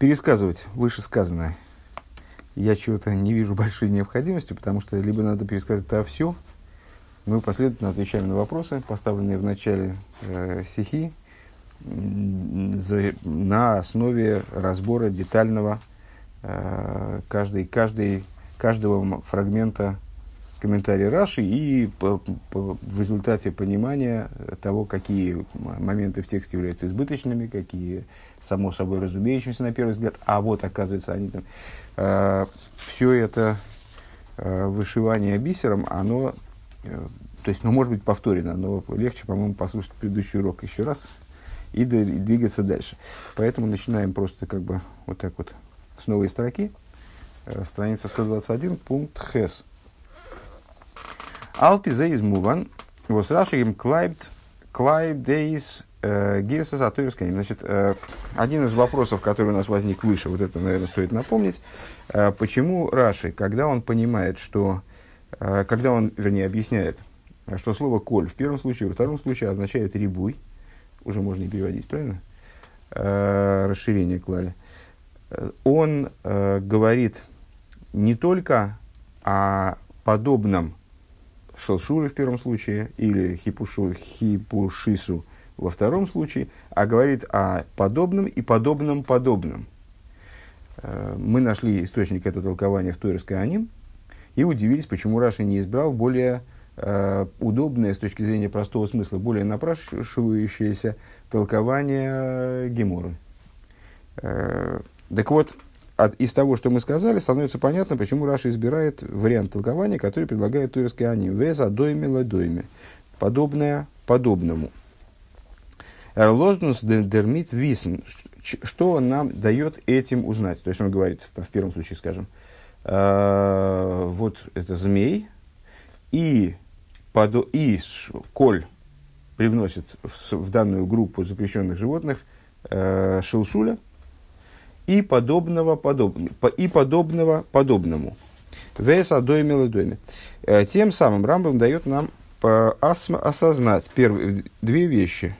пересказывать вышесказанное. Я чего-то не вижу большой необходимости, потому что либо надо пересказать это все, мы последовательно отвечаем на вопросы, поставленные в начале э, стихи, за, на основе разбора детального э, каждой, каждой, каждого фрагмента комментария Раши и по, по, в результате понимания того, какие моменты в тексте являются избыточными, какие само собой разумеющимися на первый взгляд, а вот оказывается они там. Э, все это э, вышивание бисером, оно, э, то есть, ну, может быть, повторено, но легче, по-моему, послушать предыдущий урок еще раз и, и двигаться дальше. Поэтому начинаем просто как бы вот так вот с новой строки. Э, страница 121, пункт Хес. Алпи за измуван, вот рашигим клайбд, клайбдейс гирса сатурская. Значит, э, один из вопросов, который у нас возник выше, вот это, наверное, стоит напомнить, почему Раши, когда он понимает, что, когда он, вернее, объясняет, что слово «коль» в первом случае, во втором случае означает «рибуй», уже можно и переводить, правильно? Расширение клали. Он говорит не только о подобном шелшуре в первом случае или хипушу, хипушису во втором случае, а говорит о подобном и подобном подобном. Э, мы нашли источник этого толкования в Тойерской Аним и удивились, почему Раши не избрал более э, удобное с точки зрения простого смысла, более напрашивающееся толкование Геморы. Э, так вот, от, из того, что мы сказали, становится понятно, почему Раша избирает вариант толкования, который предлагает Турецкий Ани. Веза дойме ладойме. Подобное подобному. Эрлознус дермит висн. Что он нам дает этим узнать? То есть он говорит, в первом случае, скажем, э, вот это змей, и, подо, и коль привносит в, в данную группу запрещенных животных э, шелшуля – и подобного, подоб, и подобного подобному. Веса дойме доме. Э, тем самым Рамбам дает нам осознать первые, две вещи.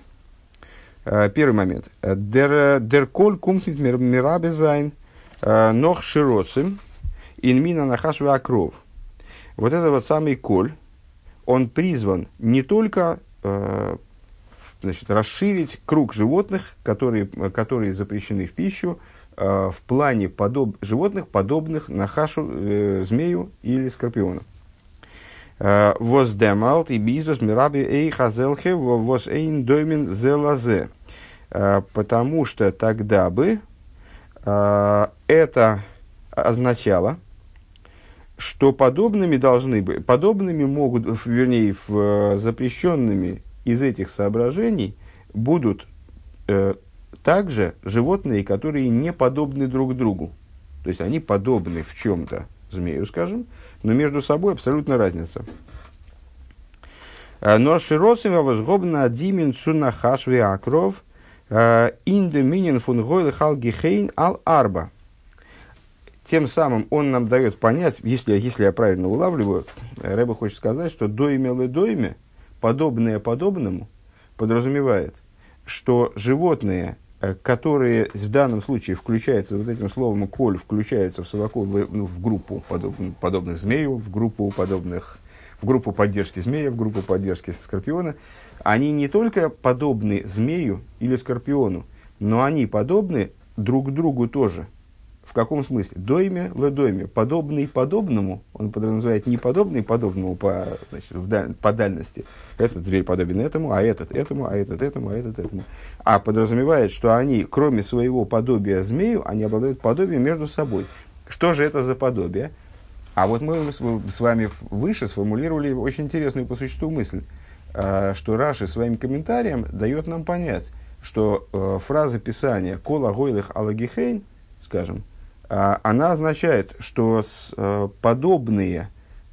Э, первый момент. Дер коль кумтнит мирабезайн э, нох широцим инмина нахаш акров. Вот это вот самый коль, он призван не только значит, расширить круг животных, которые, которые запрещены в пищу, Э, в плане подоб, животных, подобных нахашу, э, змею или скорпиону. Э, воздемалт и бизнес мираби эй хазелхе воз эйн домин зелазе. Э, потому что тогда бы это означало, что подобными должны быть, подобными могут, вернее, в, запрещенными из этих соображений будут также животные, которые не подобны друг другу. То есть они подобны в чем-то змею, скажем, но между собой абсолютно разница. Э, но широсим возгобна димин цунахашви акров э, индеминин фун гойл халгихейн ал арба. Тем самым он нам дает понять, если, если я правильно улавливаю, Рэба хочет сказать, что доиме ледоиме, подобное подобному, подразумевает, что животные Э, которые в данном случае включаются, вот этим словом «коль» включаются в, совокуп, в, ну, в группу подоб, подобных змею, в группу подобных, в группу поддержки змея, в группу поддержки скорпиона, они не только подобны змею или скорпиону, но они подобны друг другу тоже – в каком смысле? Дойме, ледойме. Подобный подобному, он подразумевает не подобный подобному по, значит, в даль, по дальности. Этот зверь подобен этому, а этот этому, а этот этому, а этот этому. А подразумевает, что они, кроме своего подобия змею, они обладают подобием между собой. Что же это за подобие? А вот мы с вами выше сформулировали очень интересную по существу мысль, а, что Раши своим комментарием дает нам понять, что э, фраза Писания «Кола гойлых алагихейн», скажем, она означает, что э, подобные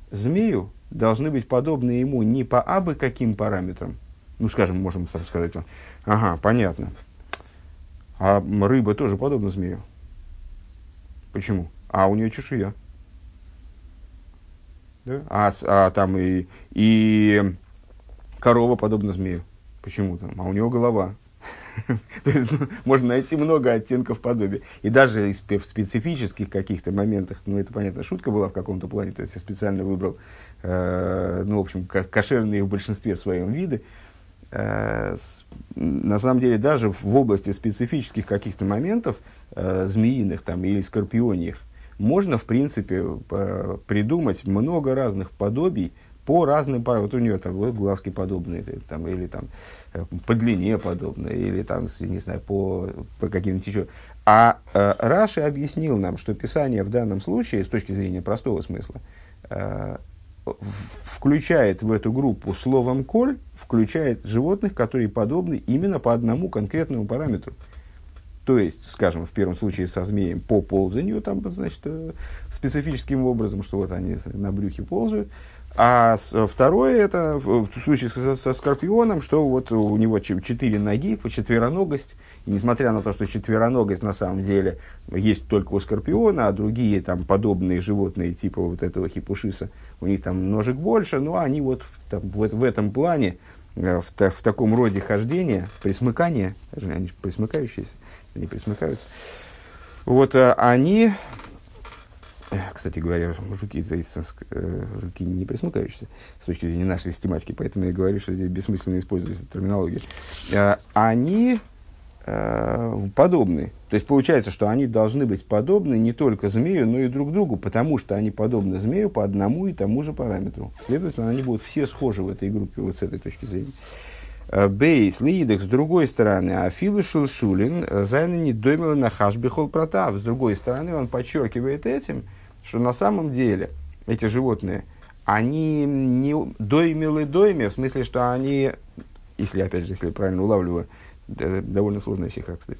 змею должны быть подобны ему не по абы каким параметрам. Ну, скажем, можем сразу сказать вам. Ага, понятно. А рыба тоже подобна змею. Почему? А у нее чешуя. Да? А, а там и, и корова подобна змею. Почему там? А у него голова. Можно найти много оттенков подобия. И даже в специфических каких-то моментах, ну, это, понятно, шутка была в каком-то плане, то есть я специально выбрал, э, ну, в общем, кошерные в большинстве своем виды. Э, на самом деле, даже в области специфических каких-то моментов, змеиных там или скорпионьих, можно, в принципе, придумать много разных подобий, по разным Вот у нее там глазки подобные, там, или там э, по длине подобные, или там, не знаю, по, по каким-нибудь еще. А э, Раши объяснил нам, что Писание в данном случае, с точки зрения простого смысла, э, включает в эту группу словом «коль», включает животных, которые подобны именно по одному конкретному параметру. То есть, скажем, в первом случае со змеем по ползанию, там, значит, э, специфическим образом, что вот они на брюхе ползают, а второе, это в случае со, со скорпионом, что вот у него четыре ноги, по четвероногость. И несмотря на то, что четвероногость на самом деле есть только у скорпиона, а другие там подобные животные типа вот этого хипушиса, у них там ножек больше, но они вот там, в, в этом плане, э, в, в таком роде хождения, присмыкания, они присмыкающиеся, они присмыкаются, вот э, они кстати говоря, жуки, э, жуки не присмыкающиеся с точки зрения нашей систематики, поэтому я говорю, что здесь бессмысленно использовать эту терминологию. Э, они э, подобны. То есть получается, что они должны быть подобны не только змею, но и друг другу, потому что они подобны змею по одному и тому же параметру. Следовательно, они будут все схожи в этой группе вот с этой точки зрения. Бейс, Лидек, с другой стороны, Афилу Шулшулин, Зайна не домила на хашбихол протав. С другой стороны, он подчеркивает этим, что на самом деле эти животные, они не доймилы дойме, в смысле, что они, если, опять же, если правильно улавливаю, довольно сложная сиха, кстати,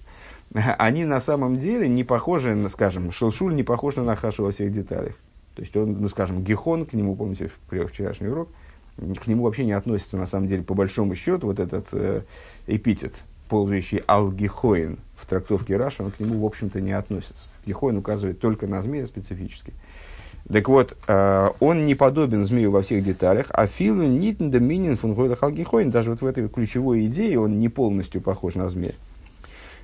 они на самом деле не похожи, на, скажем, Шелшуль не похож на Нахашу во всех деталях. То есть он, ну, скажем, Гехон, к нему, помните, вчерашний урок, к нему вообще не относится, на самом деле, по большому счету, вот этот э, эпитет, ползающий алгихоин в трактовке Раша, он к нему, в общем-то, не относится. Гехоин указывает только на змея специфически. Так вот, э, он не подобен змею во всех деталях, а филу нитн доминин фунгойда халгихоин, даже вот в этой ключевой идее он не полностью похож на змея.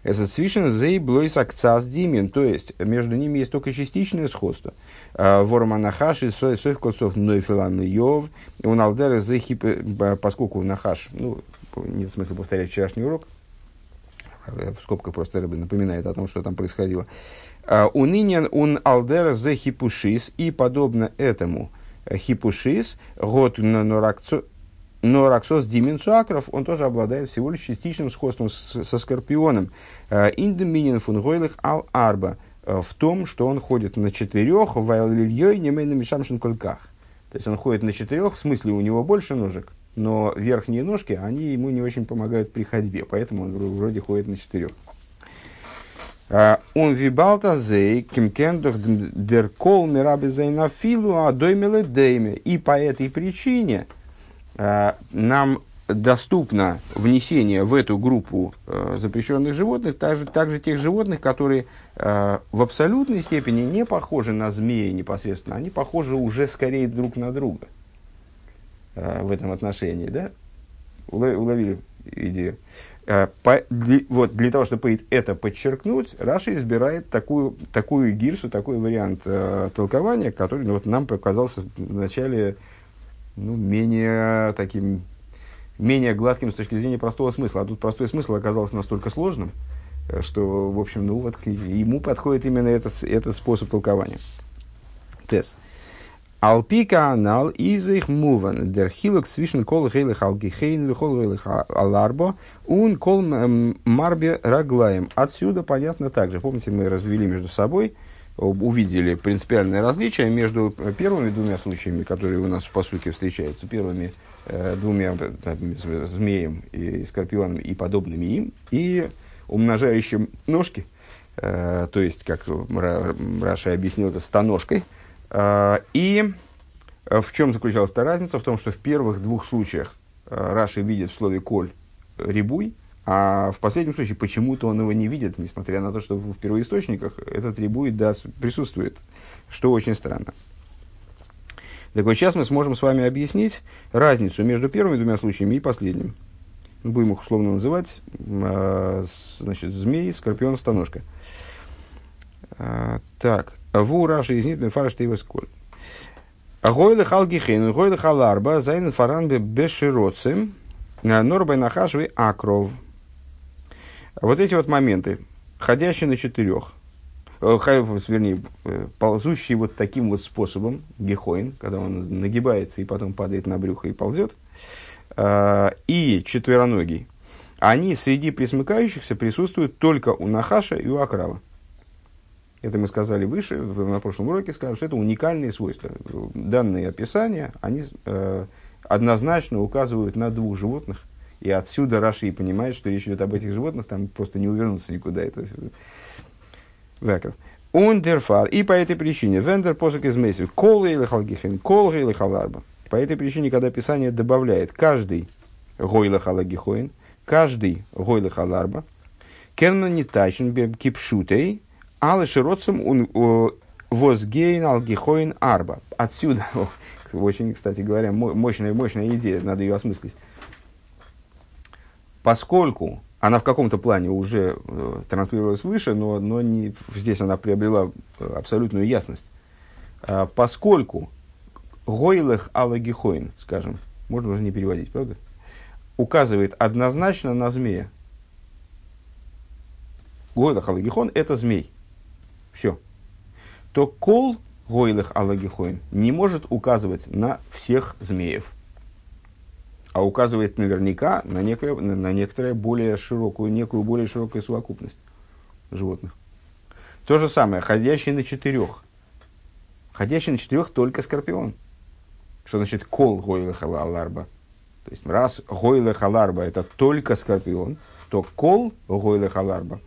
Это свишен зей блойс акцас димин, то есть между ними есть только частичное сходство. Э, Ворманахаш и соев косов нойфилан йов, он алдера зехип, э, поскольку нахаш, ну, нет смысла повторять вчерашний урок, в скобках просто напоминает о том, что там происходило. А, Унинен ун алдера зе хипушис, и подобно этому э, хипушис, год нораксос дименсуакров, он тоже обладает всего лишь частичным сходством со скорпионом. А, Индеминин фунгойлых ал арба, э, в том, что он ходит на четырех, вайл лильей немейна мишамшин кольках. То есть он ходит на четырех, в смысле у него больше ножек, но верхние ножки, они ему не очень помогают при ходьбе, поэтому он вроде ходит на четырех. А, он вибалта зей кимкендух деркол мираби зейнафилу а доймеле дейме. И по этой причине а, нам доступно внесение в эту группу э, запрещенных животных, также, также тех животных, которые э, в абсолютной степени не похожи на змеи непосредственно, они похожи уже скорее друг на друга в этом отношении, да? Уловили идею? Э, по, для, вот, для того, чтобы это подчеркнуть, Раша избирает такую, такую гирсу, такой вариант э, толкования, который ну, вот, нам показался вначале ну, менее таким, менее гладким с точки зрения простого смысла. А тут простой смысл оказался настолько сложным, э, что, в общем, ну вот ему подходит именно этот, этот способ толкования. Тесс. Алпика анал из их муван, дер хилок свишен кол гейлых алгихейн вихол гейлых аларбо, ун кол марбе раглаем. Отсюда понятно также. Помните, мы развели между собой, увидели принципиальное различие между первыми двумя случаями, которые у нас в посуке встречаются, первыми э, двумя там, змеем и скорпионом и подобными им, и умножающим ножки, э, то есть, как Раша объяснил, это стоножкой – а, и э, в чем заключалась эта разница? В том, что в первых двух случаях э, Раши видит в слове «коль» рибуй, а в последнем случае почему-то он его не видит, несмотря на то, что в первоисточниках этот рибуй да, присутствует, что очень странно. Так вот, сейчас мы сможем с вами объяснить разницу между первыми двумя случаями и последним. будем их условно называть, э, значит, змей, скорпион, станожка. Э, так, ву раши из нитми фараш ты его сколь. Гойлы халгихейн, гойлы халарба, зайн фаран бешироцим, норбай нахашви акров. Вот эти вот моменты, ходящие на четырех, вернее, ползущий вот таким вот способом, гехоин, когда он нагибается и потом падает на брюхо и ползет, и четвероногий, они среди присмыкающихся присутствуют только у Нахаша и у Акрава. Это мы сказали выше, на прошлом уроке сказали, что это уникальные свойства. Данные описания, они э, однозначно указывают на двух животных, и отсюда Раши понимает, что речь идет об этих животных, там просто не увернуться никуда. Это, Веков. Ундерфар. И по этой причине, вендер посок из месяца, кол или халгихен, кол или халарба. По этой причине, когда Писание добавляет каждый гойла халагихоин, каждый гойла халарба, кенман не тачен кипшутей, але широцем возгейн алгихоин арба. Отсюда, очень, кстати говоря, мощная, мощная идея, надо ее осмыслить. Поскольку она в каком-то плане уже э, транслировалась выше, но, но не, здесь она приобрела э, абсолютную ясность. А, поскольку Гойлех Алагихоин, скажем, можно уже не переводить, правда? Указывает однозначно на змея. Гойлех Алагихон – это змей. Все. То кол Гойлех Алагихоин не может указывать на всех змеев – а указывает наверняка на, некое, на, на более широкую, некую более широкую совокупность животных. То же самое, ходящий на четырех. Ходящий на четырех только скорпион. Что значит кол гойла халарба? То есть, раз гойла халарба это только скорпион, то кол гойла халарба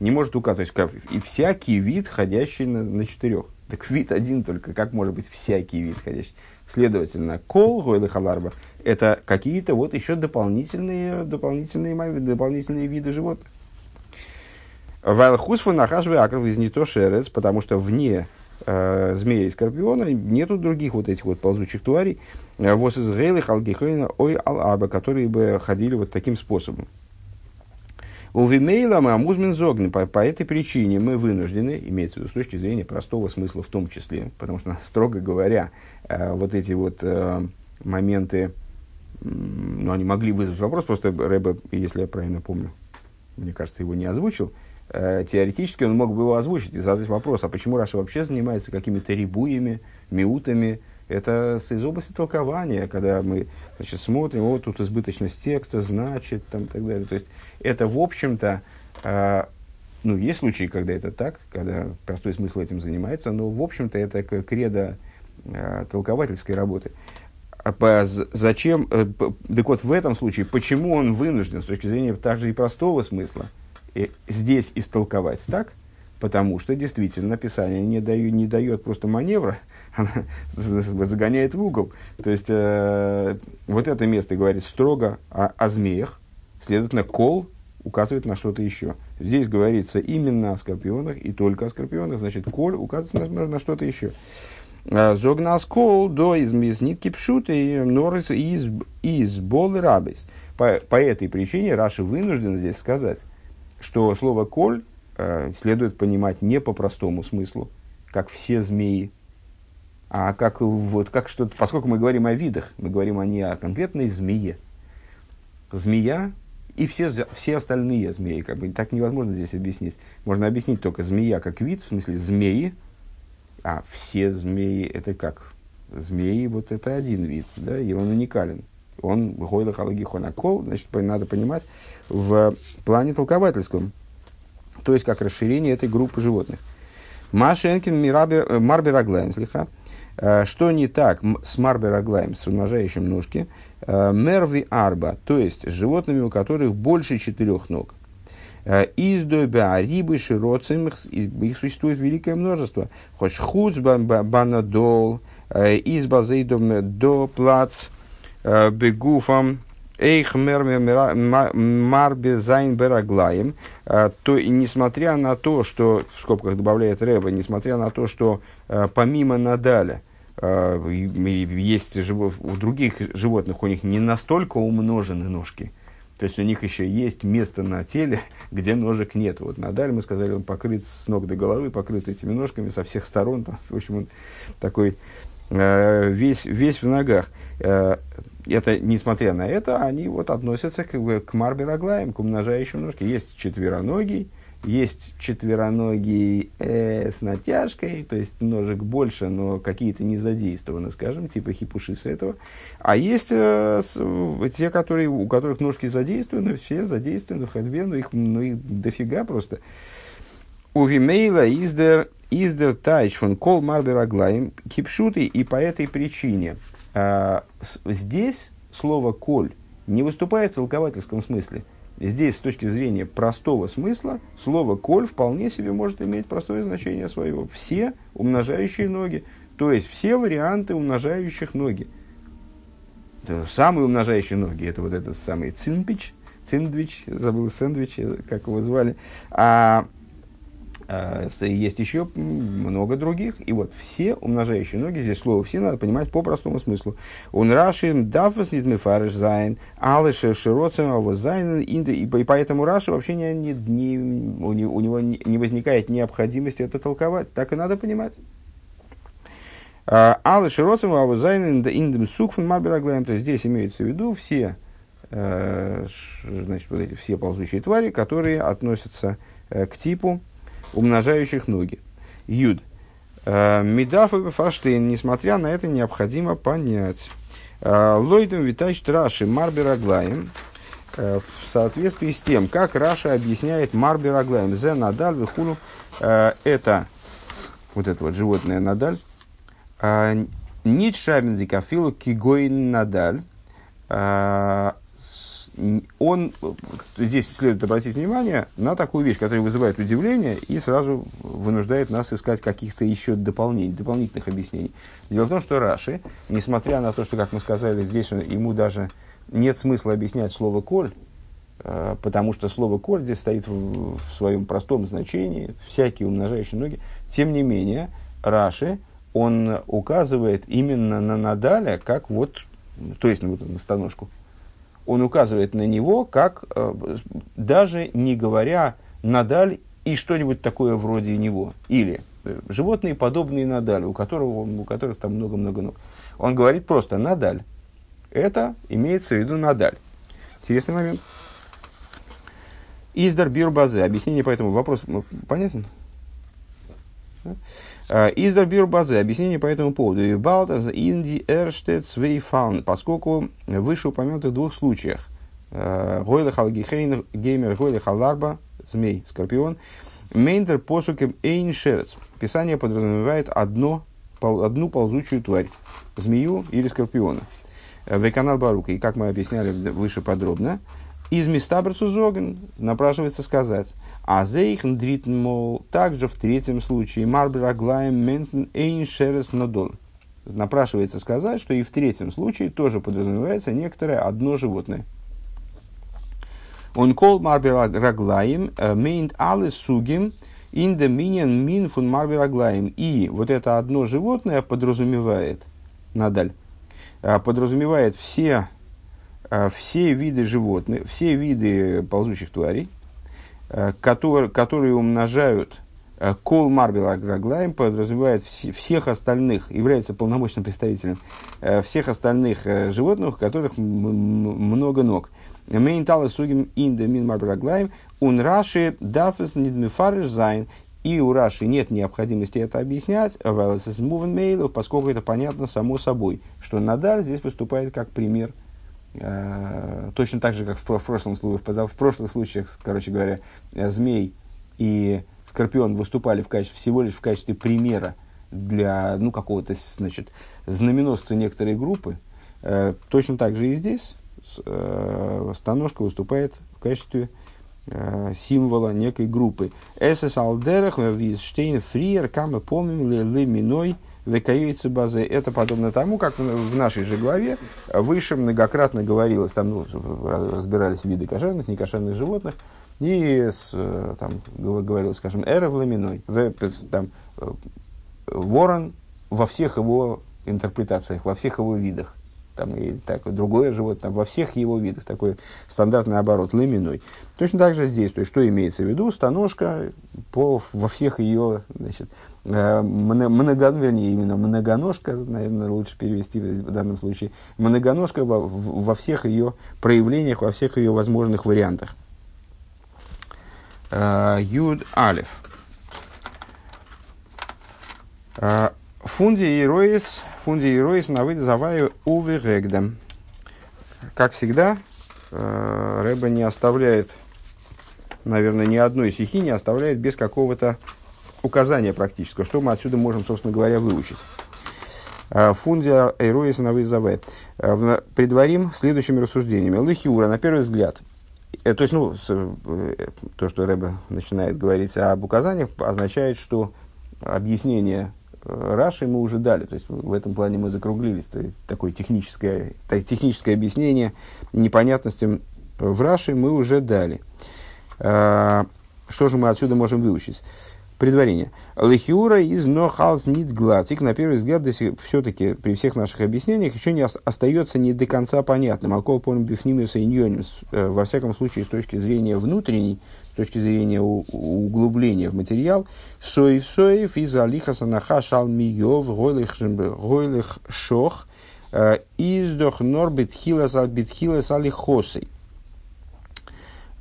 не может указать. То есть, и всякий вид, ходящий на, на четырех. Так вид один только. Как может быть всякий вид ходящий? Следовательно, кол гойла халарба это какие-то вот еще дополнительные, дополнительные, дополнительные виды животных. Вайлхусфу нахаживая акров из не то шерец, потому что вне э, змея и скорпиона нету других вот этих вот ползучих тварей, э, вос из гейлы халгихойна ой ал которые бы ходили вот таким способом. У Вимейла мы амузмин зогны. По, по этой причине мы вынуждены, имеется в виду с точки зрения простого смысла в том числе, потому что, строго говоря, э, вот эти вот э, моменты ну, они могли вызвать вопрос, просто Рэбе, если я правильно помню, мне кажется, его не озвучил, э, теоретически он мог бы его озвучить и задать вопрос, а почему Раша вообще занимается какими-то рибуями, миутами, это из области толкования, когда мы значит, смотрим, вот тут избыточность текста, значит, там, и так далее. То есть, это, в общем-то, э, ну, есть случаи, когда это так, когда простой смысл этим занимается, но, в общем-то, это кредо э, толковательской работы. А зачем, э, так вот в этом случае, почему он вынужден, с точки зрения также и простого смысла, здесь истолковать так, потому что действительно Писание не, даю, не дает просто маневра, она загоняет в угол. То есть, э, вот это место говорит строго о, о змеях, следовательно, кол указывает на что-то еще. Здесь говорится именно о скорпионах и только о скорпионах, значит, коль указывает на, на что-то еще. Э, Зогнаскол до из нитки пшут и норис из, из бол рабис. По, этой причине Раша вынужден здесь сказать, что слово коль э, следует понимать не по простому смыслу, как все змеи, а как, вот, как что-то, поскольку мы говорим о видах, мы говорим о не о конкретной змее. Змея и все, все остальные змеи, как бы так невозможно здесь объяснить. Можно объяснить только змея как вид, в смысле змеи, а все змеи это как? Змеи вот это один вид, да, и он уникален. Он гойла халагихонакол, значит, надо понимать в плане толковательском, то есть как расширение этой группы животных. Машенкин марбераглаем, слегка. Э, что не так с марбераглаем, с умножающим ножки? Э, мерви арба, то есть с животными, у которых больше четырех ног. Э, из рибы широцем, их существует великое множество. Хоть хуц банадол, э, из базейдом до плац, э, бегуфам, Эйх марбезайн бераглаем, то и несмотря на то, что, в скобках добавляет Рэба, несмотря на то, что помимо Надаля, есть у других животных, у них не настолько умножены ножки, То есть у них еще есть место на теле, где ножек нет. Вот Надаль, мы сказали, он покрыт с ног до головы, покрыт этими ножками со всех сторон. Там, в общем, он такой э, весь, весь в ногах. Э, это, несмотря на это, они вот относятся к, к марбероглаям, к умножающим ножки. Есть четвероногий, есть четвероногий э, с натяжкой, то есть ножек больше, но какие-то не задействованы, скажем, типа хипушиса этого. А есть э, с, те, которые, у которых ножки задействованы, все задействованы в ходьбе, но их, ну, их дофига просто. У Вимейла издер, издер тайч фон кол марбер аглаем кипшуты, и по этой причине э, здесь слово коль не выступает в толковательском смысле – Здесь, с точки зрения простого смысла, слово «коль» вполне себе может иметь простое значение своего. Все умножающие ноги, то есть все варианты умножающих ноги. Самые умножающие ноги – это вот этот самый цинпич, циндвич, забыл сэндвич, как его звали. А есть еще много других. И вот все умножающие ноги, здесь слово все надо понимать по простому смыслу. Он рашим дафас нит мифариш зайн, алыше широцем его зайн, и поэтому Раши вообще не, не, не, у него не возникает необходимости это толковать. Так и надо понимать. А, Аллы широцем его зайн индем сукфен марбераглаем. То есть здесь имеется в виду все, э, значит, вот эти все ползучие твари, которые относятся э, к типу умножающих ноги. Юд. Э, Медаф и Фаштейн, несмотря на это, необходимо понять. Э, Лойдом витач Раши Марбераглаем э, в соответствии с тем, как Раша объясняет Марбераглаем. Зе Надаль Вихулу это вот это вот животное Надаль. Нит Шабензикафилу Кигоин Надаль он, здесь следует обратить внимание на такую вещь, которая вызывает удивление и сразу вынуждает нас искать каких-то еще дополнений, дополнительных объяснений. Дело в том, что Раши, несмотря на то, что, как мы сказали, здесь ему даже нет смысла объяснять слово «коль», э, потому что слово «коль» здесь стоит в, в своем простом значении, всякие умножающие ноги, тем не менее, Раши, он указывает именно на Надаля, как вот, то есть на, вот, на станожку, он указывает на него, как э, даже не говоря Надаль и что-нибудь такое вроде него. Или э, животные, подобные Надалю, у, которого, у которых там много-много ног. Он говорит просто Надаль. Это имеется в виду Надаль. Интересный момент. Издар Бирбазе. Объяснение по этому вопросу понятен? Э, Издер бюр базе. Объяснение по этому поводу. Балтаз инди эрштец вейфаун. Поскольку в вышеупомянутых двух случаях э, Гойла халгихейн геймер Гойла халарба, змей, скорпион, мейндер посукем эйн шерец. Писание подразумевает одно, одну ползучую тварь, змею или скорпиона. Э, Веканал Барука. И как мы объясняли выше подробно, из места Брацузоген напрашивается сказать, а зейхн дритн, мол, также в третьем случае марбраглаем ментен эйн шерес надол. Напрашивается сказать, что и в третьем случае тоже подразумевается некоторое одно животное. Он кол марбраглаем э, мейнт алы сугим ин доминион мин фун марбраглаем. И вот это одно животное подразумевает, надаль, э, подразумевает все Э, все виды животных, все виды ползучих тварей, которые, которые умножают э, כל מרבה רגלים, подразумевает всех остальных, является полномочным представителем всех остальных животных, у которых много ног. Мейнталы сугим инда мин марбел аграглаем, ун раши дафес нидмифариш зайн, и у Раши нет необходимости это объяснять, поскольку это понятно само собой, что נדל здесь выступает как пример – Э, точно так же, как в, в, прошлом, в, в прошлых случаях, короче говоря, э, змей и скорпион выступали в качестве, всего лишь в качестве примера для ну, какого-то значит, знаменосца некоторой группы, э, точно так же и здесь э, станожка выступает в качестве э, символа некой группы. «Эсэс алдерах визштейн фриер камы помним ли миной» Векаюйцы базы. Это подобно тому, как в нашей же главе выше многократно говорилось, там ну, разбирались виды кошерных, некошерных животных, и с, там говорилось, скажем, эра в ламиной, там, ворон во всех его интерпретациях, во всех его видах. там, и так, другое животное, во всех его видах, такой стандартный оборот, лыминой. Точно так же здесь, то есть, что имеется в виду, станожка по, во всех ее, значит, э, много, вернее, именно многоножка, наверное, лучше перевести в данном случае, многоножка во, во всех ее проявлениях, во всех ее возможных вариантах. Э, Юд Алиф. Э, фунди Ироис, фунди Ироис на заваю увы регдем. Как всегда, Рэба не оставляет наверное, ни одной стихи не оставляет без какого-то указания практического, что мы отсюда можем, собственно говоря, выучить. А, Фундия Эйруис Навизаве. А, предварим следующими рассуждениями. Лыхиура, на первый взгляд, э, то есть, ну, э, то, что Рэбе начинает говорить об указаниях, означает, что объяснение э, Раши мы уже дали. То есть, в этом плане мы закруглились. То есть, такое техническое, техническое объяснение непонятностям в Раши мы уже дали. А, что же мы отсюда можем выучить? Предварение. Лехиура из нохалс нит глацик, на первый взгляд, все-таки при всех наших объяснениях еще не остается не до конца понятным. Алкоголь помним бифнимиуса иньонис, э, во всяком случае, с точки зрения внутренней, с точки зрения углубления в материал, соев соев из алиха санаха шалмиев гойлых шох э, издох нор битхилас алихосой.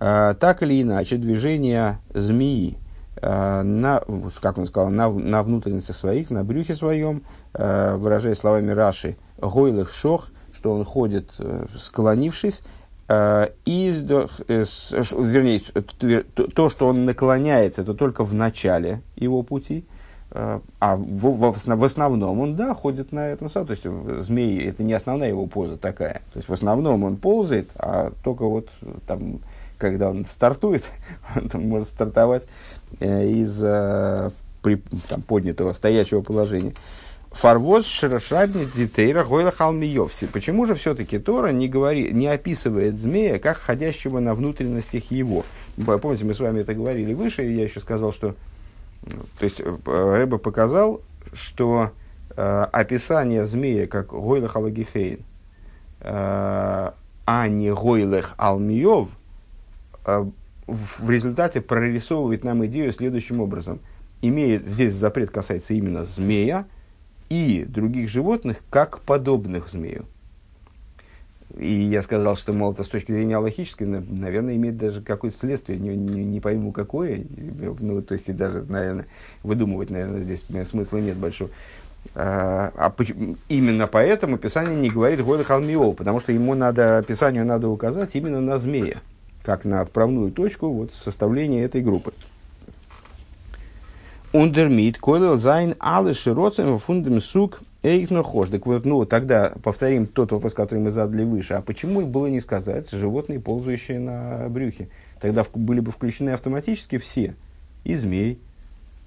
А, так или иначе, движение змеи на, как он сказал, на, на внутренностях своих, на брюхе своем, а, выражая словами Раши, гойлых шох, что он ходит, э, склонившись, из, э, вернее, то, что он наклоняется, это только в начале его пути, а в, в, в основном он, да, ходит на этом самом. То есть, змей, это не основная его поза такая. То есть, в основном он ползает, а только вот там когда он стартует, он может стартовать э, из э, при, там, поднятого стоячего положения. Фарвоз широшабни дитейра гойла халмиевси. Почему же все-таки Тора не, говори, не описывает змея как ходящего на внутренностях его? Помните, мы с вами это говорили выше, и я еще сказал, что... То есть, э, Рэба показал, что э, описание змея как гойла халагихейн, э, а не гойлех алмиев – в результате прорисовывает нам идею следующим образом. Имеет, здесь запрет касается именно змея и других животных, как подобных змею. И я сказал, что, мол, это с точки зрения логической, наверное, имеет даже какое-то следствие, не, не, не пойму какое, ну, то есть, даже, наверное, выдумывать, наверное, здесь смысла нет большого. А, а именно поэтому Писание не говорит הולך על מעיו, потому что ему надо, Писанию надо указать именно на змея как на отправную точку вот, составления этой группы. און דערמיט, כולל זיין, אלע שרצים, פון דעם סוג, אויך נחש. Так вот, ну, тогда повторим тот вопрос, который мы задали выше. А почему было не сказать животные, ползающие на брюхе? Тогда были бы включены автоматически все. И змей,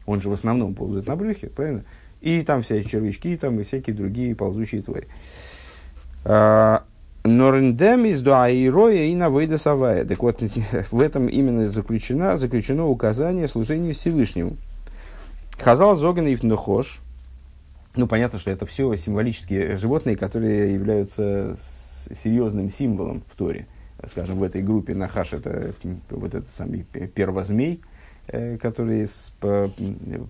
он же в основном ползает на брюхе, правильно? И там всякие червячки, там и всякие другие ползущие твари. Норендем из дуаироя и навейда савая. Так вот, в этом именно заключено, заключено указание служения Всевышнему. Хазал Зоган и Ифнухош. Ну, понятно, что это все символические животные, которые являются серьезным символом в Торе. Скажем, в этой группе Нахаш это вот этот самый первозмей, э, который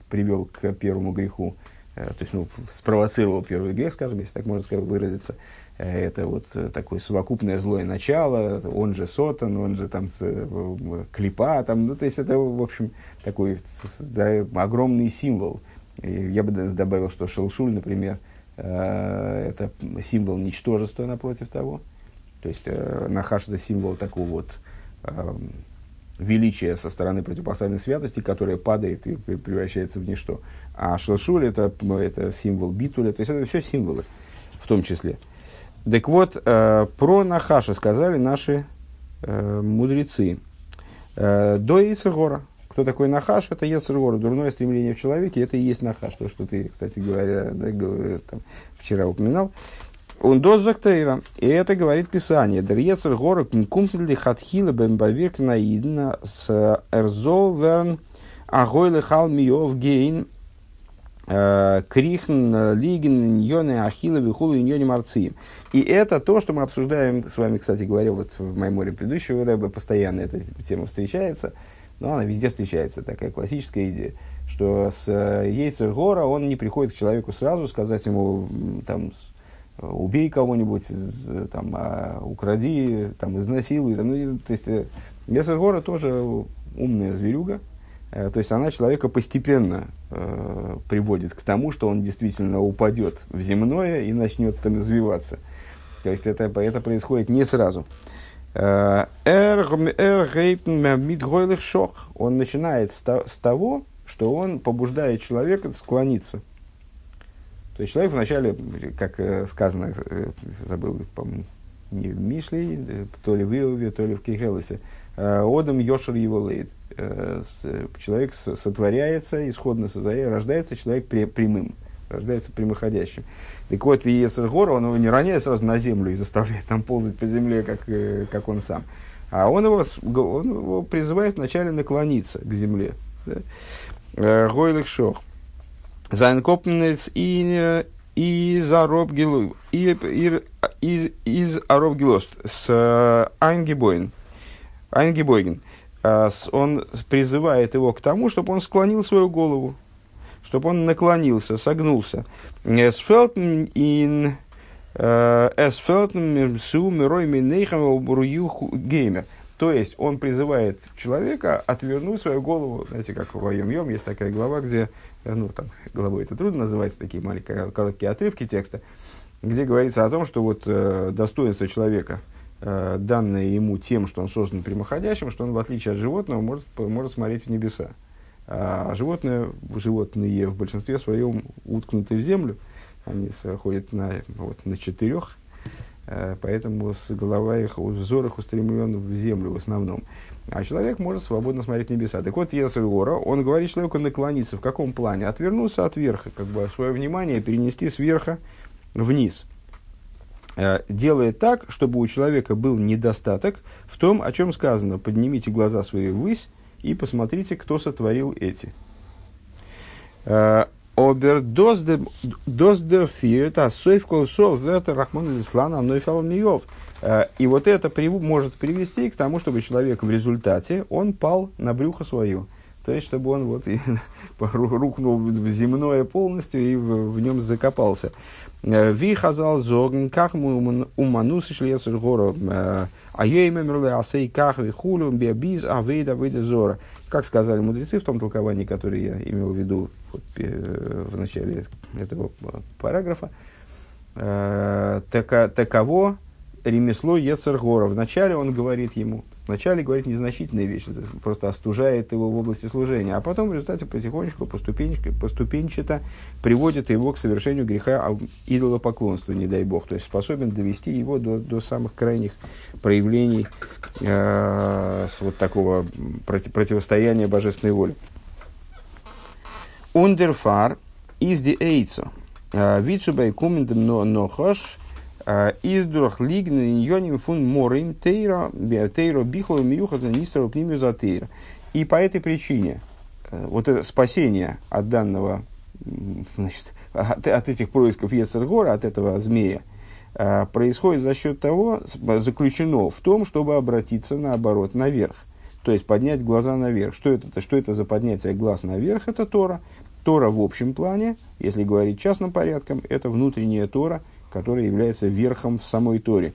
привел к первому греху, э, то есть ну, спровоцировал первый грех, скажем, если так можно сказать, выразиться. Э, это вот э, такое совокупное злое начало, он же Сотан, он же там э, Клипа, там, ну, то есть это, в общем, такой да, огромный символ. Я бы добавил, что Шелшуль, например, это символ ничтожества напротив того. То есть Нахаш это символ такого вот величия со стороны противопоставленной святости, которая падает и превращается в ничто. А Шелшуль это, это символ битуля, то есть это все символы в том числе. Так вот, э, про Нахаша сказали наши э, мудрецы. Э, до Ицергора. Кто такой Нахаш? Это Ецергора. Дурное стремление в человеке, это и есть Нахаш. То, что ты, кстати говоря, да, там, вчера упоминал. Он до Зактейра. И это говорит Писание. Дер Ецергора кумпнли хатхила бембавирк наидна с эрзол верн агойлы хал миов гейн Э, Крихн, Лиген, Ньоны, Ахилла, Вихулу, Ньони, Марцием. И это то, что мы обсуждаем, с вами, кстати, говорил вот в моем море предыдущего рэба, постоянно эта тема встречается, но она везде встречается, такая классическая идея, что с э, Ейцер Гора он не приходит к человеку сразу сказать ему, там, убей кого-нибудь, там, а, укради, там, изнасилуй. Ну, то есть, Ейцер Гора тоже умная зверюга, Э, то есть она человека постепенно э, приводит к тому, что он действительно упадет в земное и начнет там извиваться. То есть это, это происходит не сразу. Э, он начинает с того, что он побуждает человека склониться. То есть человек вначале, как э, сказано, забыл, по-моему, не в Мишле, то ли в Иове, то ли в Кейхелесе, Одам Йошер его лейд Э, человек сотворяется, исходно сотворяется, рождается человек прямым, рождается прямоходящим. Так вот, и Ецергора, он его не роняет сразу на землю и заставляет там ползать по земле, как, э, как он сам. А он его, он его призывает вначале наклониться к земле. Э, Гойлых шох. Зайнкопнец и из Ароб Гилост, с Айнгебойн. Айнгебойген. А он призывает его к тому, чтобы он склонил свою голову, чтобы он наклонился, согнулся. Эсфелтен ин э, Эсфелтен су мирой минейхам геймер. То есть он призывает человека отвернуть свою голову. Знаете, как в Вайом Йом есть такая глава, где, э, ну там, главой это трудно называть, такие маленькие короткие отрывки текста, где говорится о том, что вот э, достоинство человека – Э, данное ему тем, что он создан прямоходящим, что он, в отличие от животного, может, может смотреть в небеса. А животные, животные в большинстве своем уткнуты в землю, они ходят на, вот, на четырех, э, поэтому с голова их, взор их устремлен в землю в основном. А человек может свободно смотреть небеса. Так вот, Есельгора, он говорит человеку наклониться. В каком плане? Отвернуться от верха, как бы свое внимание перенести с верха вниз – делает так, чтобы у человека был недостаток в том, о чем сказано. Поднимите глаза свои ввысь и посмотрите, кто сотворил эти. Э, Обер доздерфирт, а сойвколсов вертер рахмон ислана нойфал миев. Э, и вот это может привести к тому, чтобы человек в результате, он пал на брюхо свое. То есть, чтобы он вот и рухнул в земное полностью и в, в нем закопался. Э, Ви хазал зоген, как мы уманусы шли гору, э, а ей мемерле асей ках вихулю биабиз а вейда вейда зора. Как сказали мудрецы в том толковании, которое я имел в виду э, в начале этого параграфа, таково ремесло Ецергора. Вначале он говорит ему, Вначале говорит незначительные вещи, просто остужает его в области служения, а потом в результате потихонечку, поступенчато, поступенчато приводит его к совершению греха идолопоклонства, не дай бог. То есть способен довести его до, до самых крайних проявлений э, с вот такого против, противостояния божественной воли. Ундерфар из ди эйцо. Вицубай кумендем но нохош. Издурах лигн иньоним фун морим тейро бихло миюхата нистеру пнимю за тейра. И по этой причине э, вот это спасение от данного, значит, от, от этих происков Ецергора, от этого змея, э, происходит за счет того, заключено в том, чтобы обратиться наоборот наверх. То есть поднять глаза наверх. Что это, что это за поднятие глаз наверх? Это Тора. Тора в общем плане, если говорить частным порядком, это внутренняя Тора – который является верхом в самой Торе.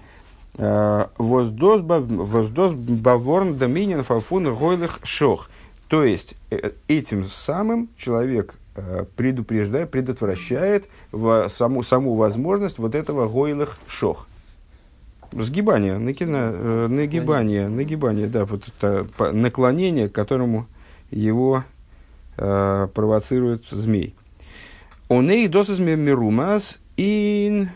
Э, воздос баворн доминин фафун гойлых шох. То есть, э, этим самым человек э, предупреждает, предотвращает саму, саму возможность вот этого гойлых шох. Сгибание, накина, нагибание, нагибание, да, вот это наклонение, к которому его э, провоцирует змей. Он и досыз мирумас ин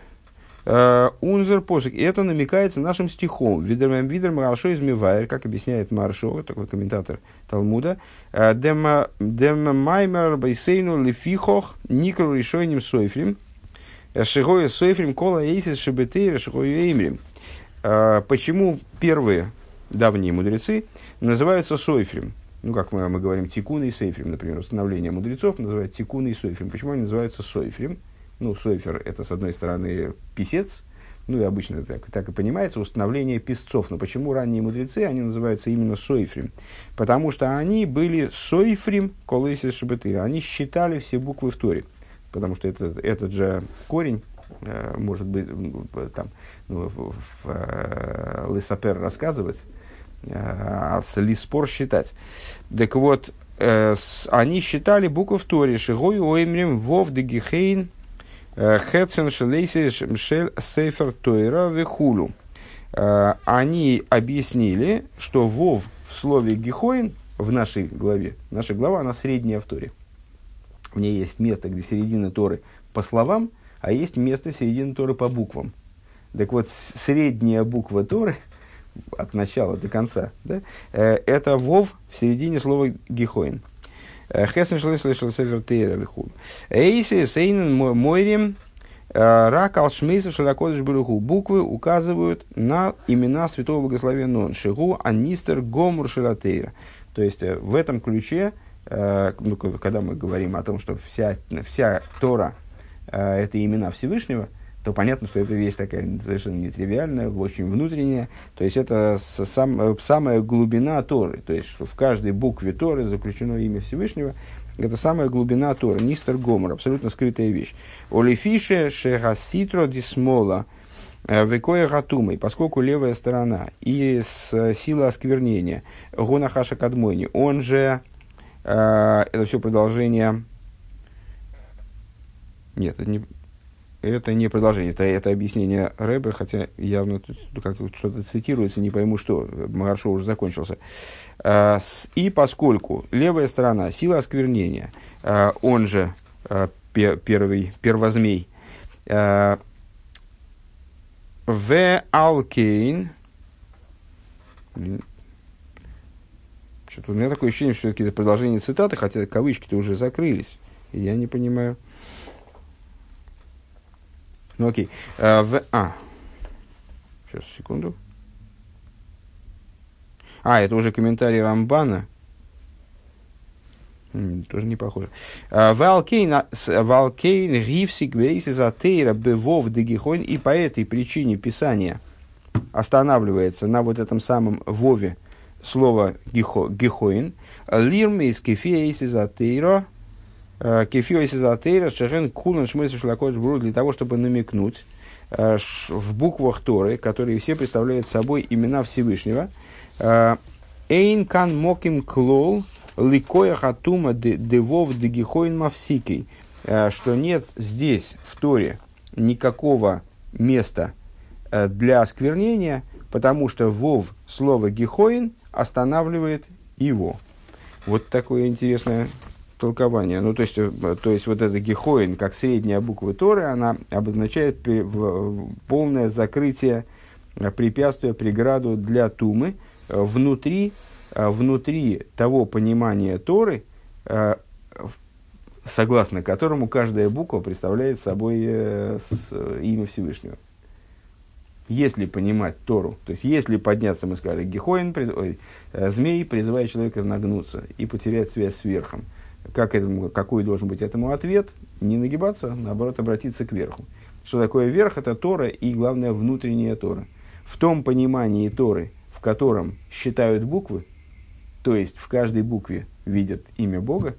Унзер посик. И это намекается нашим стихом. Видермем видер маршо из Мивайр, как объясняет Маршо, такой комментатор Талмуда. «Э, Дем маймер байсейну лифихох никру решойним сойфрим. «Э, Шигоя сойфрим кола эйсис шебетейра шигоя эймрим. Почему первые давние мудрецы называются сойфрим? ну, как мы, мы говорим, тикун и сейфрим, например, установление мудрецов называют тикун и сойфрим. Почему они называются сойфрим? Ну, сойфер – это, с одной стороны, писец, ну и обычно так, так и понимается, установление писцов. Но почему ранние мудрецы, они называются именно сойфрим? Потому что они были сойфрим колесис шабатыра. Они считали все буквы в Торе. Потому что это, этот же корень, э, может быть, там, ну, в, в, э, Лесапер рассказывать, э, а с Лиспор считать. Так вот, э, они считали буквы в Торе. Шигой оймрим вов дегихейн Хэтсен шелейси шель сейфер тойра вехулу. Они объяснили, что вов в слове гихоин в нашей главе, наша глава, она средняя в Торе. В ней есть место, где середина Торы по словам, а есть место середины Торы по буквам. Так вот, средняя буква Торы от начала до конца, да, это вов в середине слова гихоин. Хесен шлы слышал север тейра виху. Эйси сейнен мойрим рак алшмейсов шалакодыш баруху. Буквы указывают на имена святого благословенного Шигу анистер гомур шалатейра. То есть в этом ключе, ну, когда мы говорим о том, что вся, вся Тора это имена Всевышнего, то понятно, что эта вещь такая совершенно нетривиальная, очень внутренняя. То есть это сам, самая глубина Торы. То есть в каждой букве Торы заключено имя Всевышнего. Это самая глубина Торы. Нистер Гомор, абсолютно скрытая вещь. Олифише шехаситро дисмола э, векоя гатумой, поскольку левая сторона и с сила осквернения гонахаша кадмойни, он же, э, это все продолжение, нет, это не, это не продолжение, это, это объяснение Рэбе, хотя явно тут как что-то цитируется, не пойму что, Магаршо уже закончился. А, и поскольку левая сторона, сила осквернения, а, он же а, первый, первозмей, в алкейн, что-то у меня такое ощущение, что это продолжение цитаты, хотя кавычки-то уже закрылись, я не понимаю. Ну окей. А, в, а. Сейчас, секунду. А, это уже комментарий Рамбана. Тоже не похоже. А, Валкейн ривсик вейсизатейра бевов дегихойн. И по этой причине Писание останавливается на вот этом самом вове слово гихоин. Лирмейс кефейсизатейра Э, Кефио Сизатейра, Шехен Кулан Шмысу Шлакодж Бру для того, чтобы намекнуть э, в буквах Торы, которые все представляют собой имена Всевышнего. Э, Эйн кан моким клол ликоя хатума девов дегихоин мавсикий. Что нет здесь, в Торе, никакого места для осквернения, потому что вов слово гихоин останавливает его. Вот такое интересное толкование. Ну, то есть, э, то есть вот эта гехоин, как средняя буква Торы, она обозначает полное закрытие э, препятствия, преграду для тумы э, внутри, внутри того понимания Торы, согласно которому каждая буква представляет собой имя Всевышнего. Если понимать Тору, то есть если подняться, мы сказали, Гехоин, ой, змей призывает человека нагнуться и потерять связь с верхом – как этому, какой должен быть этому ответ? Не нагибаться, наоборот, обратиться к верху. Что такое верх? Это Тора и, главное, внутренняя Тора. В том понимании Торы, в котором считают буквы, то есть в каждой букве видят имя Бога,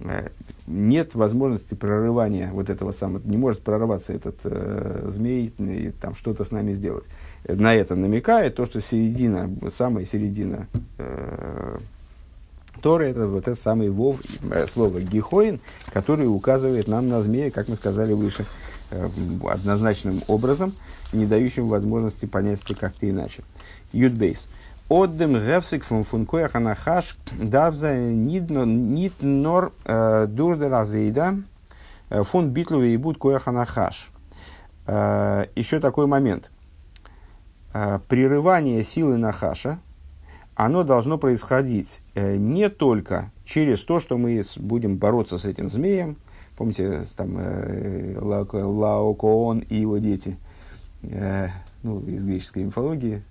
э, нет возможности прорывания вот этого самого, не может прорваться этот э, змей и там что-то с нами сделать. На это намекает то, что середина, самая середина э, Тора это вот этот самый вов, э, слово гихоин, который указывает нам на змея, как мы сказали выше, э, однозначным образом, не дающим возможности понять это как-то иначе. Юдбейс. Отдем гевсик фун функоя ханахаш давза нит нор э, дурдер авейда фун битлу и буд коя ханахаш. Еще такой момент. Прерывание силы Нахаша – оно должно происходить э, не только через то, что мы будем бороться с этим змеем. Помните, там э, Лаокоон и его дети, э, ну, из греческой мифологии,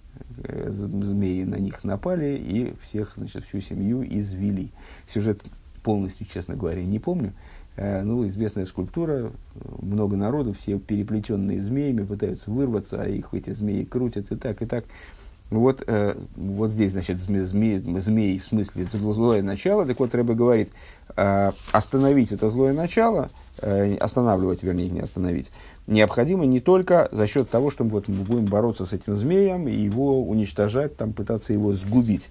э, змеи на них напали и всех, значит, всю семью извели. Сюжет полностью, честно говоря, не помню. Ну, известная скульптура, много народу, все переплетенные змеями, пытаются вырваться, а их эти змеи крутят и так, и так. Вот, э, вот здесь, значит, зме, змей, змей, в смысле злое начало. Так вот, Рэбе говорит, э, остановить это злое начало, э, останавливать, вернее, не остановить, необходимо не только за счет того, что вот мы будем бороться с этим змеем и его уничтожать, там, пытаться его сгубить.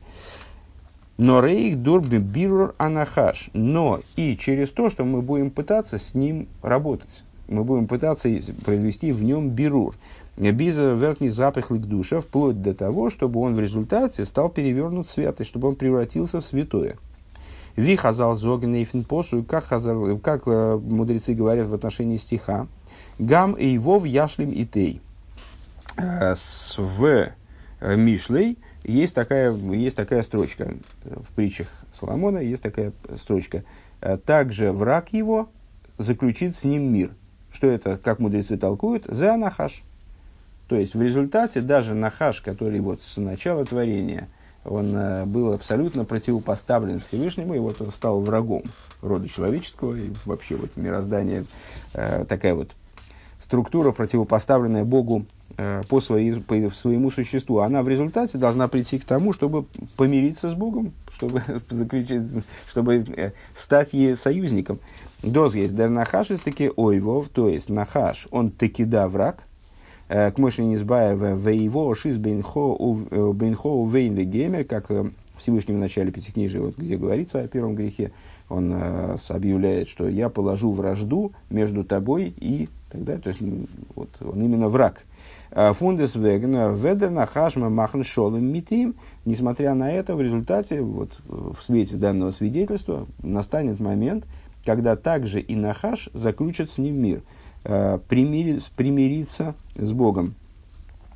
Но рейх дурби бирур анахаш. Но и через то, что мы будем пытаться с ним работать. Мы будем пытаться произвести в нем бирур. Биза верхний запах к душе, вплоть до того, чтобы он в результате стал перевернут в святость, чтобы он превратился в святое. Ви хазал зоген и посу, как, хазал, как э, мудрецы говорят в отношении стиха, гам и вов яшлим и тей. Э, в э, Мишлей есть такая, есть такая строчка в притчах Соломона, есть такая строчка. Также враг его заключит с ним мир. Что это, как мудрецы толкуют? За нахаш. То есть в результате даже Нахаш, который вот с начала творения, он э, был абсолютно противопоставлен Всевышнему, и вот он стал врагом рода человеческого, и вообще вот мироздание, э, такая вот структура, противопоставленная Богу э, по, своей, по своему существу, она в результате должна прийти к тому, чтобы помириться с Богом, чтобы, заключить, чтобы стать ей союзником. Доз есть, да Нахаш есть таки ойвов, то есть Нахаш, он таки да враг, к мыши низбая в его шиз бейнхо вейн геймер, как э, Всевышний в начале Пятикнижия, вот, где говорится о первом грехе, он э, объявляет, что я положу вражду между тобой и так далее. То есть вот, он именно враг. Э, Фундес вегна ведерна хашма махн шолем митим. Несмотря на это, в результате, вот, в свете данного свидетельства, настанет момент, когда также и Нахаш заключит с ним мир – э, примириться, примириться с Богом.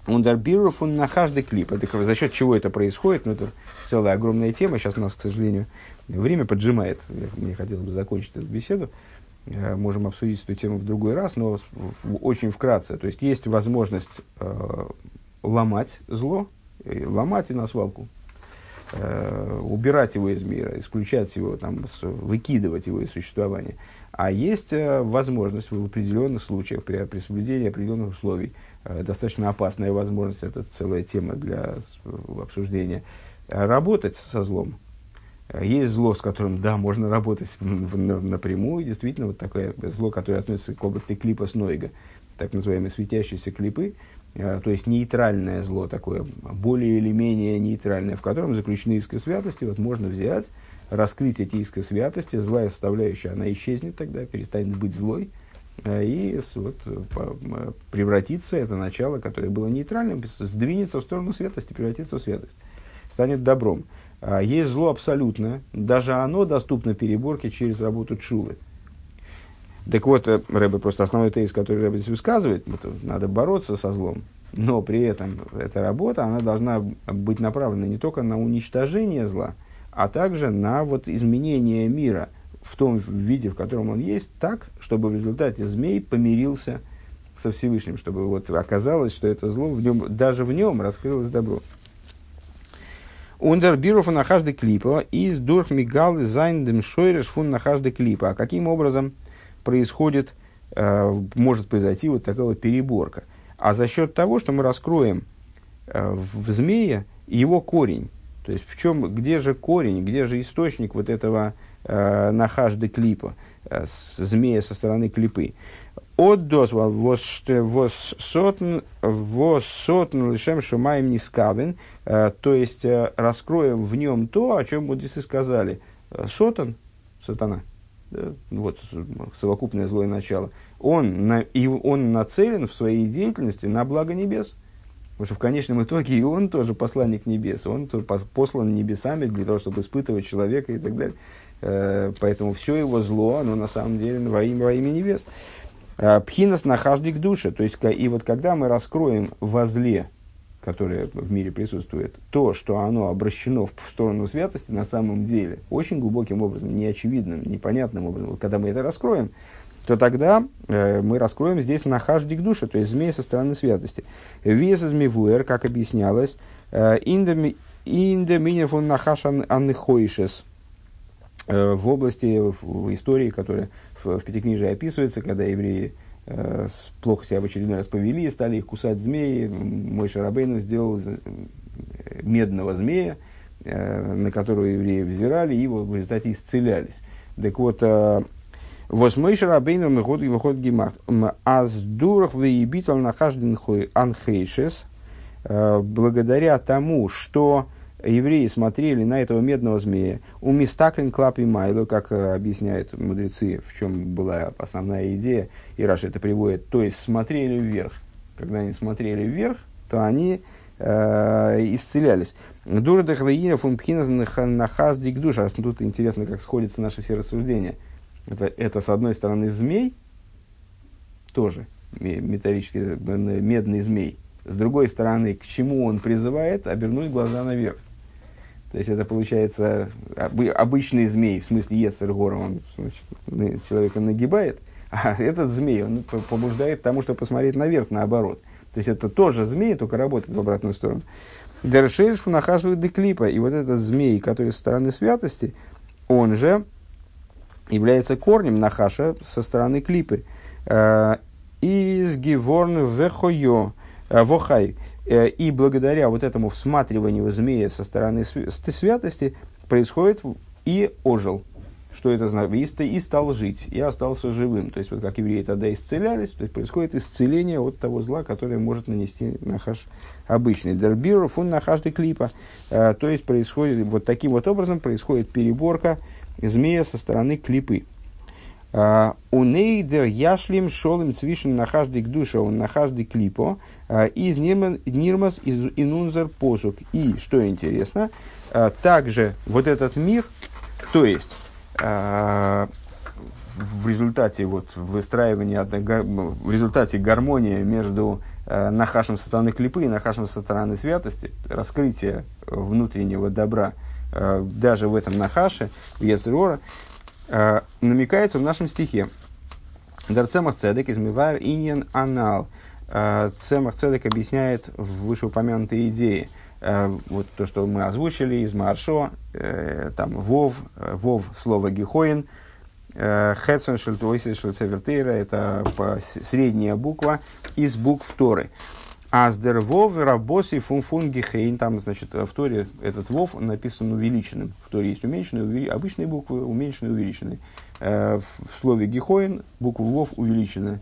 Ундербиров он на каждый клип. Это за счет чего это происходит? Ну, это целая огромная тема. Сейчас нас, к сожалению, время поджимает. Мне хотелось бы закончить эту беседу. Э, можем обсудить эту тему в другой раз, но очень вкратце. То есть есть возможность э, ломать зло, ломать и на свалку, э, убирать его из мира, исключать его, там, выкидывать его из существования. А есть э, возможность в определенных случаях, при, при соблюдении определенных условий, э, достаточно опасная возможность, это целая тема для обсуждения, работать со злом. Есть зло, с которым, да, можно работать напрямую, действительно, вот такое зло, которое относится к области клипа Снойга, так называемые светящиеся клипы, э, то есть нейтральное зло такое, более или менее нейтральное, в котором заключены иски святости, вот можно взять раскрыть эти иска святости, злая составляющая, она исчезнет тогда, перестанет быть злой, э, и вот, превратится это начало, которое было нейтральным, сдвинется в сторону святости, превратится в святость, станет добром. А есть зло абсолютное, даже оно доступно переборке через работу чулы. Так вот, э, Рэбе просто основной тезис, который Рэбе здесь высказывает, это надо бороться со злом, но при этом эта работа, она должна быть направлена не только на уничтожение зла, а также на вот изменение мира в том виде, в котором он есть, так, чтобы в результате змей помирился со Всевышним, чтобы вот оказалось, что это зло в нем, даже в нем раскрылось добро. און דער בירור פון נחש הקליפה איז דורך מגלה זיין דעם שורש פון נחש הקליפה. А каким образом происходит, э, может произойти вот такая вот переборка? А за счет того, что мы раскроем э, в змее его корень, то есть в чем, где же корень, где же источник вот этого э, нахажды клипа, э, змея со стороны клипы. От дос воссотн лишем шумаем не скавен, э, то есть э, раскроем в нем то, о чем мудрецы сказали. Э, сотан, сатана, вот совокупное злое начало, он, на, и он нацелен в своей деятельности на благо небес. Потому что в конечном итоге и он тоже посланник небес, он тоже послан небесами для того, чтобы испытывать человека и так далее. Э, поэтому все его зло, оно на самом деле во имя, во имя небес. Э, пхинас нахаждик душа. То есть, и вот когда мы раскроем во зле, которое в мире присутствует, то, что оно обращено в сторону святости на самом деле, очень глубоким образом, неочевидным, непонятным образом, вот когда мы это раскроем, то тогда э, мы раскроем здесь нахаждик души, то есть змея со стороны святости. Вес из мивуэр, как объяснялось, э, инде минифон нахаш анныхойшес э, в области, в истории, которая в, в Пятикнижии описывается, когда евреи э, плохо себя в очередной раз повели, стали их кусать змеи, мой Шарабейну сделал э, медного змея, э, на которого евреи взирали и в результате исцелялись. Так вот, Восмойши рабейну выход выход гимахт. Аз дурах выебитал на каждый анхейшес. Э, благодаря тому, что евреи смотрели на этого медного змея, у мистаклин клап и майло, как э, объясняют мудрецы, в чем была основная идея, и Раша это приводит, то есть смотрели вверх. Когда они смотрели вверх, то они э, исцелялись. Дура дехраина фунпхина нахаждик душа. Тут интересно, как сходятся наши все рассуждения – это, это с одной стороны змей, тоже металлический, медный змей. С другой стороны, к чему он призывает? Обернуть глаза наверх. То есть это получается обычный змей, в смысле Ецергора, он значит, человека нагибает, а этот змей, он побуждает тому, чтобы посмотреть наверх, наоборот. То есть это тоже змей, только работает в обратную сторону. Дершельшфу нахаживает деклипа. И вот этот змей, который со стороны святости, он же является корнем нахаша со стороны клипы. Э, из геворн вехойо э, вохай. Э, и благодаря вот этому всматриванию змея со стороны святости происходит и ожил. Что это значит? И, стал жить, и остался живым. То есть, вот как евреи тогда исцелялись, то есть происходит исцеление от того зла, которое может нанести нахаш обычный. Дербиру фун нахаш клипа. То есть, происходит, вот таким вот образом происходит переборка змея со стороны клипы. А, у нейдер яшлим шолым цвишен нахаждик душа, он нахаждик клипо, а, из нирмас из инунзер посук. И, что интересно, а, также вот этот мир, то есть в результате вот выстраивания, в результате гармонии между нахашем со стороны клипы и нахашем со стороны святости, раскрытие внутреннего добра – даже в этом Нахаше, в Ецерора, э, намекается в нашем стихе. Дарцемах Цедек из Мивар Иньян Анал. Э, Цемах Цедек объясняет в вышеупомянутой идее. Вот то, что мы озвучили из Маршо, там Вов, Вов слово Гехоин, Хэтсон Шельтуойсис Шельцевертейра, это средняя буква из букв Торы. Аздер вов рабоси фунфун гехейн. Там, значит, в Торе этот вов написан увеличенным. В Торе есть уменьшенные, обычные буквы, уменьшенные, увеличенные. Э, в слове гехоин буква вов увеличена.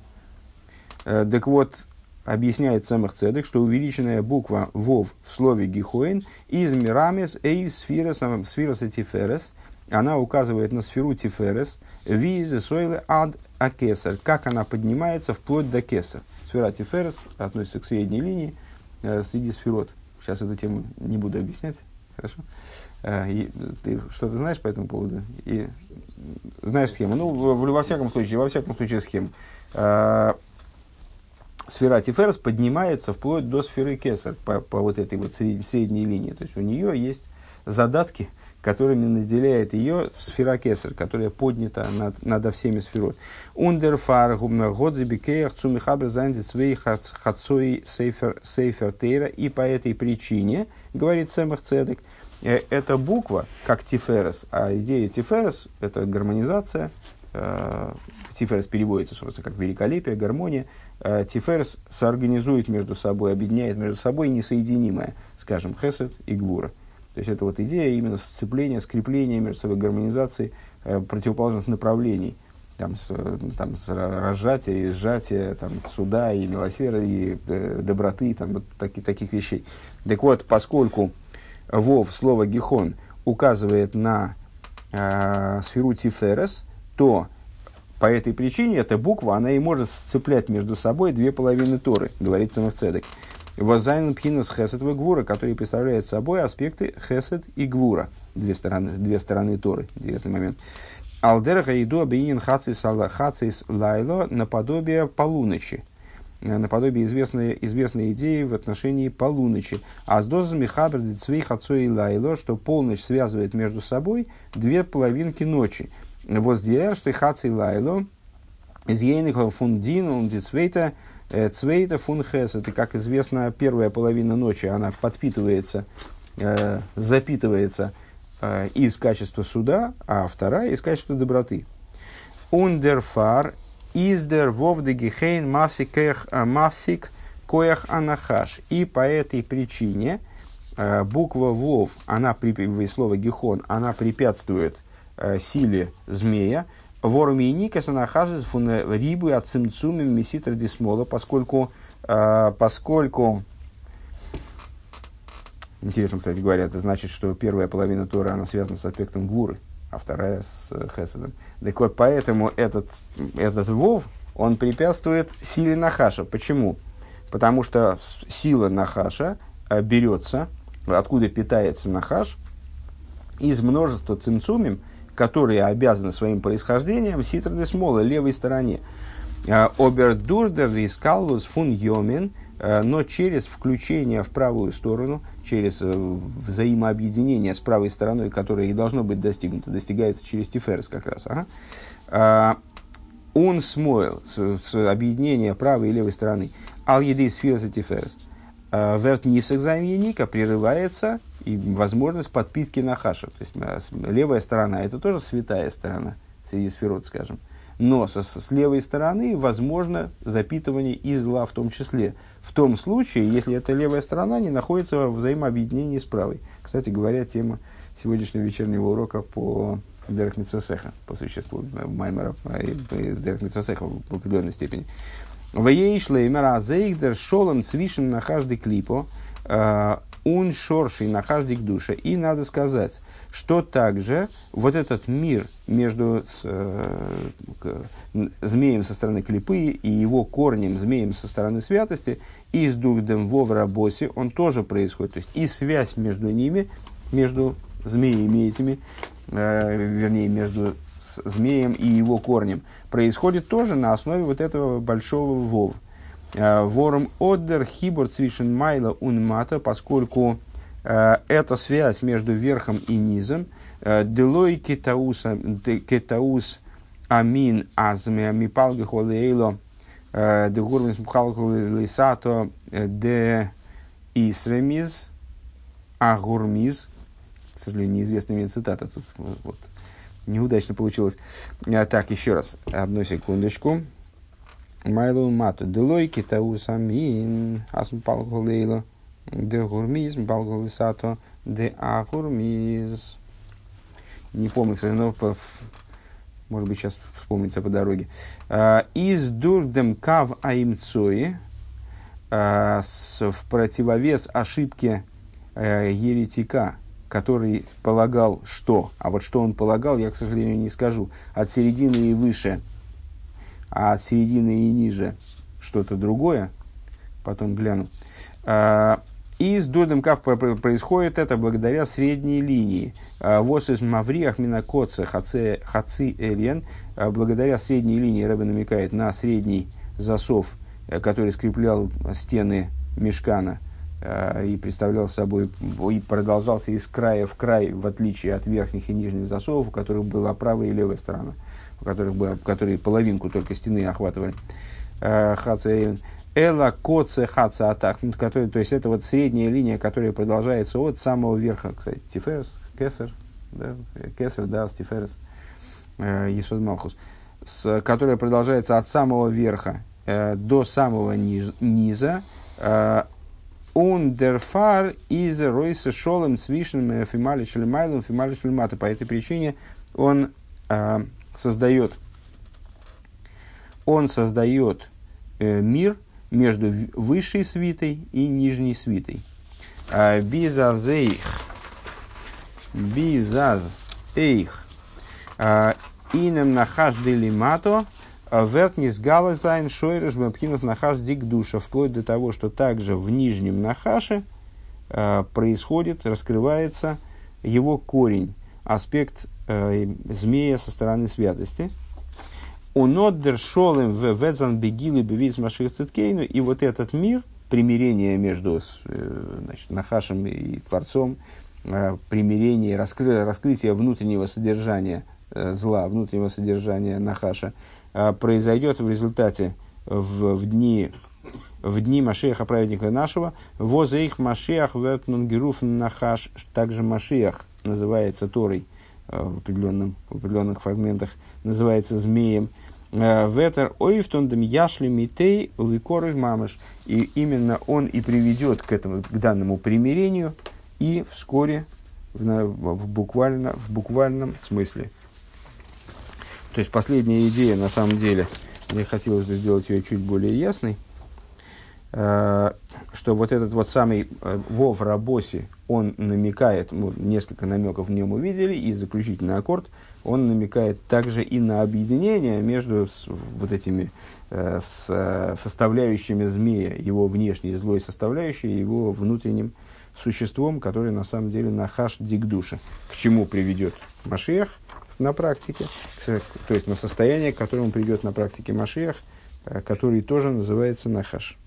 Э, так вот, объясняет самых цедек, что увеличенная буква вов в слове гехоин из мирамес эй сфирос, сфирос тиферес, она указывает на сферу тиферес, визе сойле ад акесар, как она поднимается вплоть до кесар. Сфера Тиферес относится к средней линии э, среди сферот. Сейчас эту тему не буду объяснять. Хорошо? Э, и, ты что-то знаешь по этому поводу? И знаешь схему? Ну, во, во всяком случае, во всяком случае схему. Э, сфера Тиферес поднимается вплоть до сферы Кесар по, по вот этой вот средней линии. То есть у нее есть задатки, которыми наделяет ее сфера Кесар, которая поднята над, над всеми сферот. Ундерфар годзебикеях цумихабр занди свей хацой сейфер тейра. И по этой причине, говорит Цемах Цедек, э, эта буква, как Тиферес, а идея Тиферес – это гармонизация, э, Тиферес переводится, собственно, как великолепие, гармония. Э, Тиферес соорганизует между собой, объединяет между собой несоединимое, скажем, Хесед и Гвура. То есть это вот идея именно сцепления, скрепления между собой, гармонизации э, противоположных направлений. Там, с, там, с разжатия и сжатия, там, суда и милосердия, и э, доброты, там, вот таки, таких вещей. Так вот, поскольку Вов, слово Гихон, указывает на э, сферу Тиферес, то по этой причине эта буква, она и может сцеплять между собой две половины Торы, говорит Самовцедек. Возайн пхинас хесед и гвура, которые представляют собой аспекты хесед и гвура. Две стороны, две стороны Торы. Интересный момент. Алдераха иду объединен хацис лайло наподобие полуночи. Э, наподобие известной, известной идеи в отношении полуночи. А с дозами хабр цвей хацой и лайло, что полночь связывает между собой две половинки ночи. Воздияр, что хаци лайло, Из ейных фундин, он дицвейта, цвейта фунхес. Это, как известно, первая половина ночи, она подпитывается, э, запитывается э, из качества суда, а вторая из качества доброты. Ундерфар издер вовдегихейн мавсик коях анахаш. И по этой причине э, буква вов, она, при, слово гихон, она препятствует э, силе змея, Вормини санахажис фун рибы от цимцуми меситра дисмола, поскольку, э, поскольку Интересно, кстати говоря, это значит, что первая половина Тора, она связана с аспектом гуры, а вторая с э, хеседом. Так вот, поэтому этот, этот вов, он препятствует силе Нахаша. Почему? Потому что сила Нахаша э, берется, откуда питается Нахаш, из множества цимцумим, которые обязаны своим происхождением ситрды смолы, левой стороне. А, Обердурдер и скалус фун йомин, а, но через включение в правую сторону, через э, взаимообъединение с правой стороной, которое и должно быть достигнуто, достигается через тиферс как раз. Ага. А, он смойл, объединение правой и левой стороны. Ал еды сфирса тиферс. Верт нивсах ника прерывается и возможность подпитки нахаша. То есть э, левая сторона это тоже святая сторона среди сферот, скажем. Но со, с левой стороны возможно запитывание и зла в том числе. В том случае, если эта левая сторона не находится в взаимообъединении с правой. Кстати говоря, тема сегодняшнего вечернего урока по Дерек Митсвесеха, по существу э, Маймера, э, Дерек Митсвесеха в определенной степени. В ей шлеймер азейгдер шолом цвишен на каждый клипо ун шорший на каждик душа. И надо сказать, что также вот этот мир между э, змеем со стороны клипы и его корнем, змеем со стороны святости, и с духдем в рабосе, он тоже происходит. То есть и связь между ними, между змеями этими, э, вернее, между змеем и его корнем, происходит тоже на основе вот этого большого вова. Э, ворм одер хибор цвишен майла унмата, поскольку э, эта связь между верхом и низом, э, делой кетаус амин азме мипалги холейло, де гурмис лисато де исремиз, агурмиз, к сожалению, неизвестная мне цитата тут вот, неудачно получилось. Так, еще раз, одну секундочку. Майлу мату делойки тау самин асм палгулейла де гурмиз балгулисато де агурмиз. Не помню, кстати, но может быть сейчас вспомнится по дороге. А, Из дурдем кав аимцои а, в противовес ошибке э, еретика, который полагал что, а вот что он полагал, я, к сожалению, не скажу, от середины и выше – а от середины и ниже что-то другое, потом гляну. А, и с дурдом кав происходит это благодаря средней линии. А, Вос из мавриах минакоца хаци элен. А, благодаря средней линии Рэбе намекает на средний засов, э, который скреплял стены мешкана и представлял собой и продолжался из края в край, в отличие от верхних и нижних засовов, у которых была правая и левая сторона у которых было, которые половинку только стены охватывали. Э, Хацеевин. Эла коце хаца атахнут, который, то есть это вот средняя линия, которая продолжается от самого верха, кстати, Тиферес, Кесар, да, Кесар, да, Тиферес, Есуд э, Малхус, с, которая продолжается от самого верха э, до самого низ, низа, Ундерфар из Ройса Шолем Свишен Фимали Шелемайлом Фимали Шелемата. По этой причине он создает, он создает э, мир между высшей свитой и нижней свитой. А, Бизазейх, бизаз эйх, а, инем нахаш делимато, вертнис галазайн шойреш бапхинас нахаш дик душа, вплоть до того, что также в нижнем нахаше происходит, раскрывается его корень, аспект э, змея со стороны святости. Уноддер шолем в ведзан бегилы бевиз маших циткейну. И вот этот мир, примирение между э, значит, Нахашем и Творцом, э, примирение, раскры, раскрытие внутреннего содержания э, зла, внутреннего содержания Нахаша, э, произойдет в результате в, в дни в дни Машеха, праведника нашего, воза их Машех вертнунгеруф нахаш, также Машех называется Торой в, определенном, в определенных фрагментах, называется змеем. Ветер ойфтондем яшли митей ликоры мамыш. И именно он и приведет к этому, к данному примирению, и вскоре в, в, буквально, в буквальном смысле. То есть последняя идея, на самом деле, мне хотелось бы сделать ее чуть более ясной, э, что вот этот вот самый э, Вов Рабоси, он намекает, мы несколько намеков в нем увидели, и заключительный аккорд, он намекает также и на объединение между вот этими э, с, составляющими змея, его внешней злой составляющей, его внутренним существом, который на самом деле нахаш дигдуша. К чему приведет Машех на практике, то есть на состояние, к которому придет на практике Машех, э, который тоже называется нахаш.